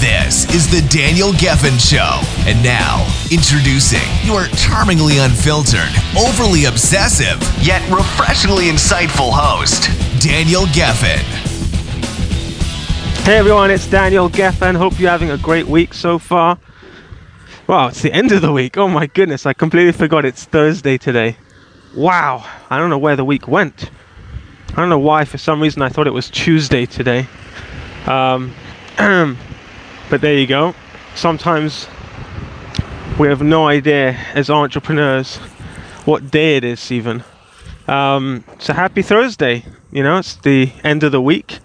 This is the Daniel Gefen Show. And now, introducing your charmingly unfiltered, overly obsessive, Yet refreshingly insightful host. Daniel Gefen. Hey everyone, it's Daniel Gefen. Hope you're having a great week so far. Wow, it's the end of the week. Oh my goodness, I completely forgot it's Thursday today. Wow, I don't know where the week went. I don't know why, for some reason, I thought it was Tuesday today. Um, but there you go. Sometimes we have no idea as entrepreneurs what day it is, even. Um, so happy Thursday. You know, it's the end of the week.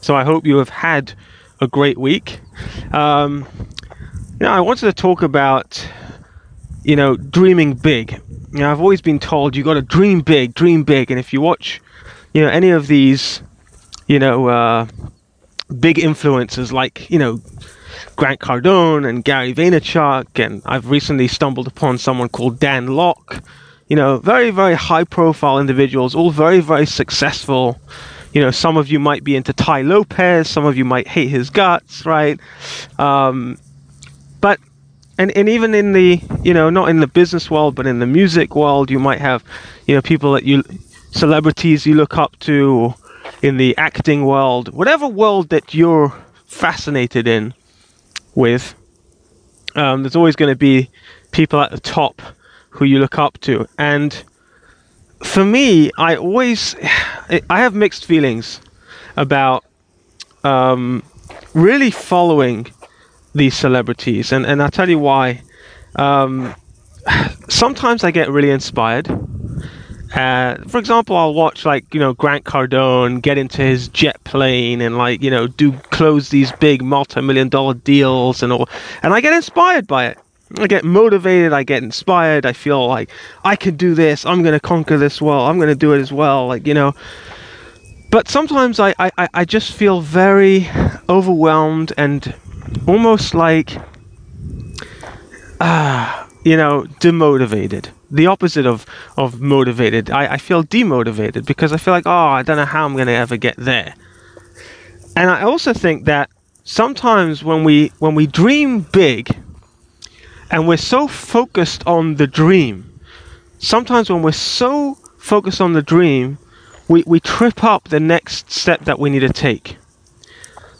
So I hope you have had a great week. Um, you know, I wanted to talk about, you know, dreaming big. You know, I've always been told you got to dream big, dream big. And if you watch, you know, any of these, you know, uh, big influencers like, you know, Grant Cardone and Gary Vaynerchuk, and I've recently stumbled upon someone called Dan Lok. You know, very, very high profile individuals, all very, very successful. You know, some of you might be into Tai Lopez, some of you might hate his guts, right? Um, but and, and even in the you know not in the business world but in the music world you might have you know people that you celebrities you look up to in the acting world whatever world that you're fascinated in with um, there's always going to be people at the top who you look up to and for me i always i have mixed feelings about um, really following these celebrities, and and I'll tell you why. Um, sometimes I get really inspired. Uh, for example, I'll watch like you know Grant Cardone get into his jet plane and like you know do close these big multi-million dollar deals and all, and I get inspired by it. I get motivated. I get inspired. I feel like I can do this. I'm gonna conquer this world. I'm gonna do it as well. Like you know. But sometimes I, I, I just feel very overwhelmed and almost like ah you know demotivated the opposite of of motivated. I, I feel demotivated because i feel like oh i don't know how i'm going to ever get there. And i also think that sometimes when we when we dream big and we're so focused on the dream sometimes when we're so focused on the dream we, we trip up the next step that we need to take.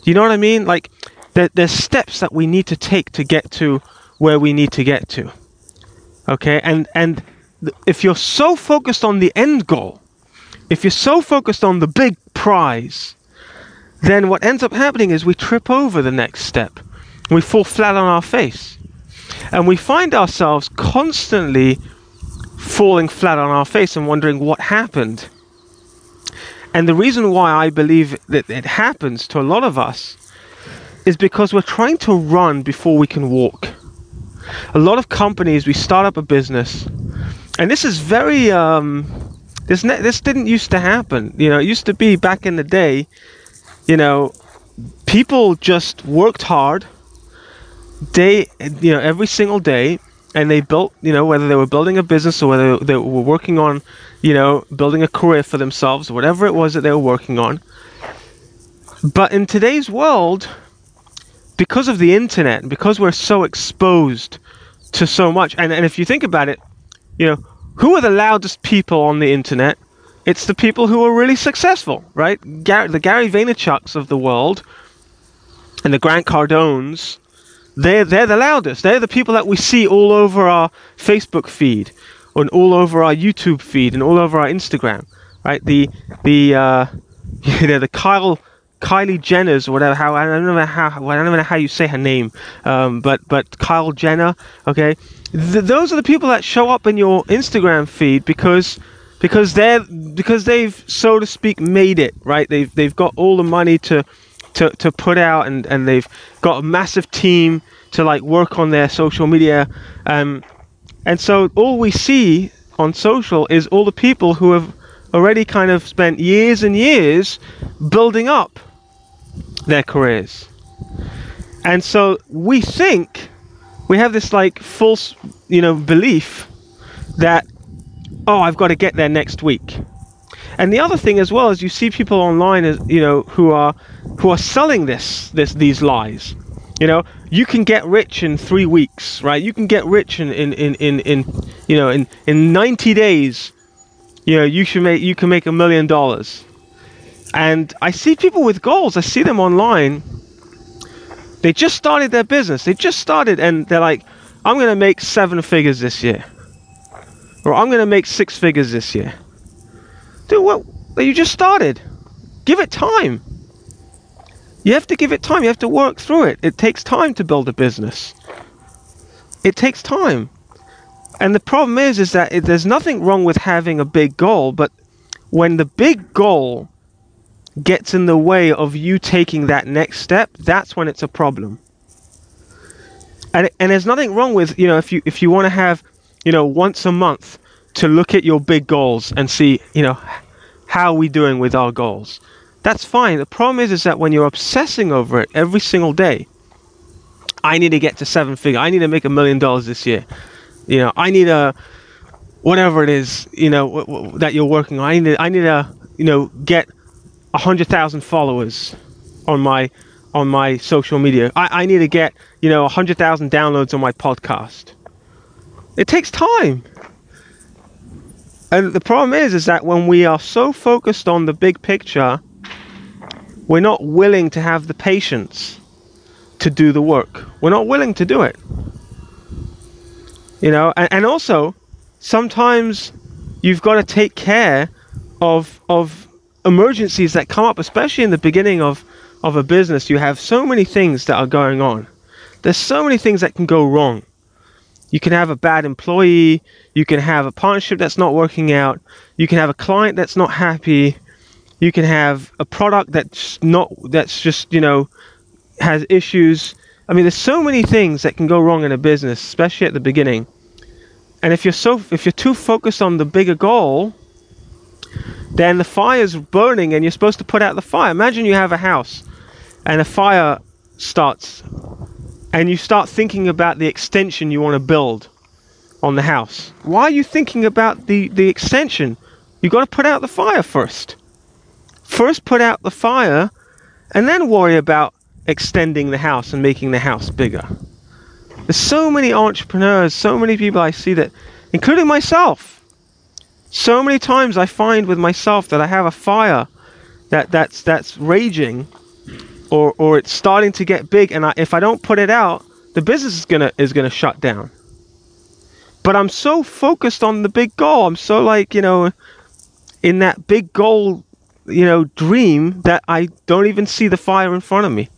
Do you know what i mean? Like there, there's steps that we need to take to get to where we need to get to. Okay, and and if you're so focused on the end goal, if you're so focused on the big prize, then what ends up happening is we trip over the next step. We fall flat on our face. And we find ourselves constantly falling flat on our face and wondering what happened. And the reason why I believe that it happens to a lot of us is because we're trying to run before we can walk. A lot of companies, we start up a business, and this is very um, this ne- this didn't used to happen. You know, it used to be back in the day. You know, people just worked hard, day you know every single day, and they built you know whether they were building a business or whether they were working on you know building a career for themselves, whatever it was that they were working on. But in today's world, because of the internet, and because we're so exposed to so much, and, and if you think about it, you know, who are the loudest people on the internet? It's the people who are really successful, right? Gary, the Gary Vaynerchuks of the world and the Grant Cardones, they're, they're the loudest. They're the people that we see all over our Facebook feed and all over our YouTube feed and all over our Instagram, right? The, the, uh, you know, the Kyle Kylie Jenner's or whatever. How I don't know how I don't know how you say her name, um, but but Kyle Jenner. Okay, Th- those are the people that show up in your Instagram feed because because they're because they've so to speak made it right. They've they've got all the money to to to put out and and they've got a massive team to like work on their social media. Um, and so all we see on social is all the people who have already kind of spent years and years building up their careers. And so we think we have this like false, you know, belief that oh, I've got to get there next week. And the other thing as well is you see people online as you know who are who are selling this this these lies. You know, you can get rich in three weeks, right? You can get rich in in, in, in, in you know in, in 90 days. You know, you should make you can make a million dollars. And I see people with goals. I see them online. They just started their business. They just started, and they're like, "I'm going to make seven figures this year," or "I'm going to make six figures this year." Dude, what? You just started. Give it time. You have to give it time. You have to work through it. It takes time to build a business. It takes time. And the problem is, is that it, there's nothing wrong with having a big goal, but when the big goal gets in the way of you taking that next step, that's when it's a problem. And and there's nothing wrong with you know if you if you want to have you know once a month to look at your big goals and see you know how are we doing with our goals. That's fine. The problem is is that when you're obsessing over it every single day, I need to get to seven figure. I need to make a million dollars this year. You know, I need a whatever it is, you know, w- w- that you're working on. I need to, I need to, you know, get a hundred thousand followers on my on my social media. I, I need to get, you know, a hundred thousand downloads on my podcast. It takes time. And the problem is is that when we are so focused on the big picture, we're not willing to have the patience to do the work. We're not willing to do it. You know, and, and also sometimes you've got to take care of of emergencies that come up, especially in the beginning of, of a business. You have so many things that are going on. There's so many things that can go wrong. You can have a bad employee, you can have a partnership that's not working out, you can have a client that's not happy, you can have a product that's not that's just, you know, has issues. I mean, there's so many things that can go wrong in a business, especially at the beginning. And if you're so if you're too focused on the bigger goal, then the fire's burning and you're supposed to put out the fire. Imagine you have a house and a fire starts and you start thinking about the extension you want to build on the house. Why are you thinking about the, the extension? You've got to put out the fire first. First, put out the fire and then worry about extending the house and making the house bigger. There's so many entrepreneurs, so many people I see that, including myself, so many times I find with myself that I have a fire that that's that's raging or or it's starting to get big and I, if I don't put it out, the business is to is to shut down. But I'm so focused on the big goal. I'm so like, you know, in that big goal, you know, dream that I don't even see the fire in front of me.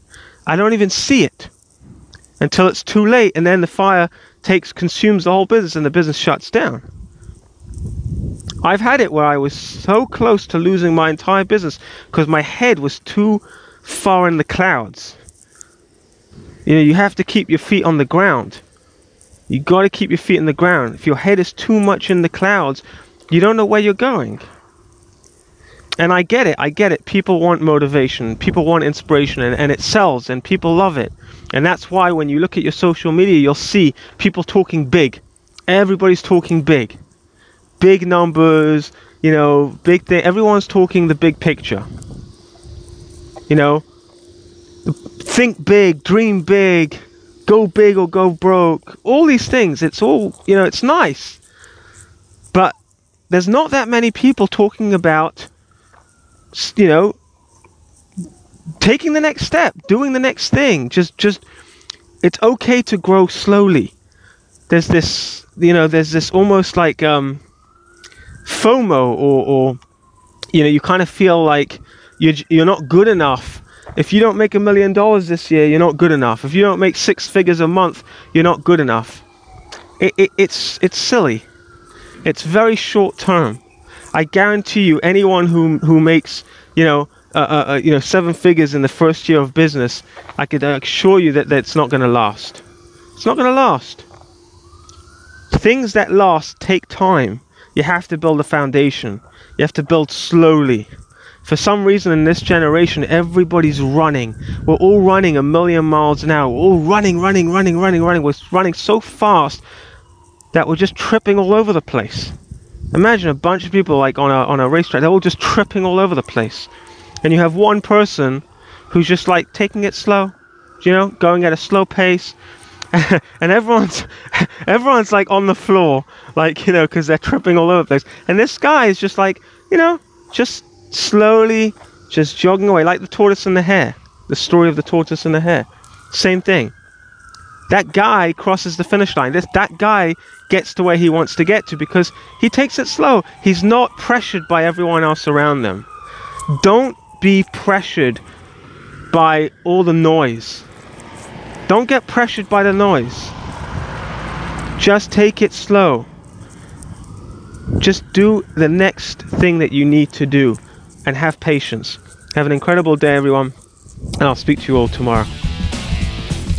I don't even see it until it's too late and then the fire takes consumes the whole business and the business shuts down. I've had it where I was so close to losing my entire business because my head was too far in the clouds. You know, you have to keep your feet on the ground. You got to keep your feet in the ground. If your head is too much in the clouds, you don't know where you're going. And I get it. I get it. People want motivation. People want inspiration, and, and it sells, and people love it. And that's why when you look at your social media, you'll see people talking big. Everybody's talking big big numbers, you know, big thing. Everyone's talking the big picture. You know, think big, dream big, go big or go broke. All these things. It's all, you know, it's nice. But there's not that many people talking about, you know, taking the next step, doing the next thing. Just, just, it's okay to grow slowly. There's this, you know, there's this almost like, um, FOMO or, or you know you kind of feel like you're, you're not good enough. If you don't make a million dollars this year you're not good enough. If you don't make six figures a month you're not good enough. It, it, it's it's silly. It's very short term. I guarantee you anyone who who makes you know uh, uh, you know seven figures in the first year of business i could assure you that that's not going to last. It's not going to last. Things that last take time you have to build a foundation. You have to build slowly. For some reason in this generation, everybody's running. We're all running a million miles an hour. We're all running, running, running, running, running. We're running so fast that we're just tripping all over the place. Imagine a bunch of people like on a on a racetrack, they're all just tripping all over the place. And you have one person who's just like taking it slow, you know, going at a slow pace. and everyone's everyone's like on the floor, like you know, because they're tripping all over the place. And this guy is just like, you know, just slowly, just jogging away, like the tortoise and the hare. The story of the tortoise and the hare. Same thing. That guy crosses the finish line. This that guy gets to where he wants to get to because he takes it slow. He's not pressured by everyone else around them. Don't be pressured by all the noise. Don't get pressured by the noise. Just take it slow. Just do the next thing that you need to do and have patience. Have an incredible day, everyone, and I'll speak to you all tomorrow.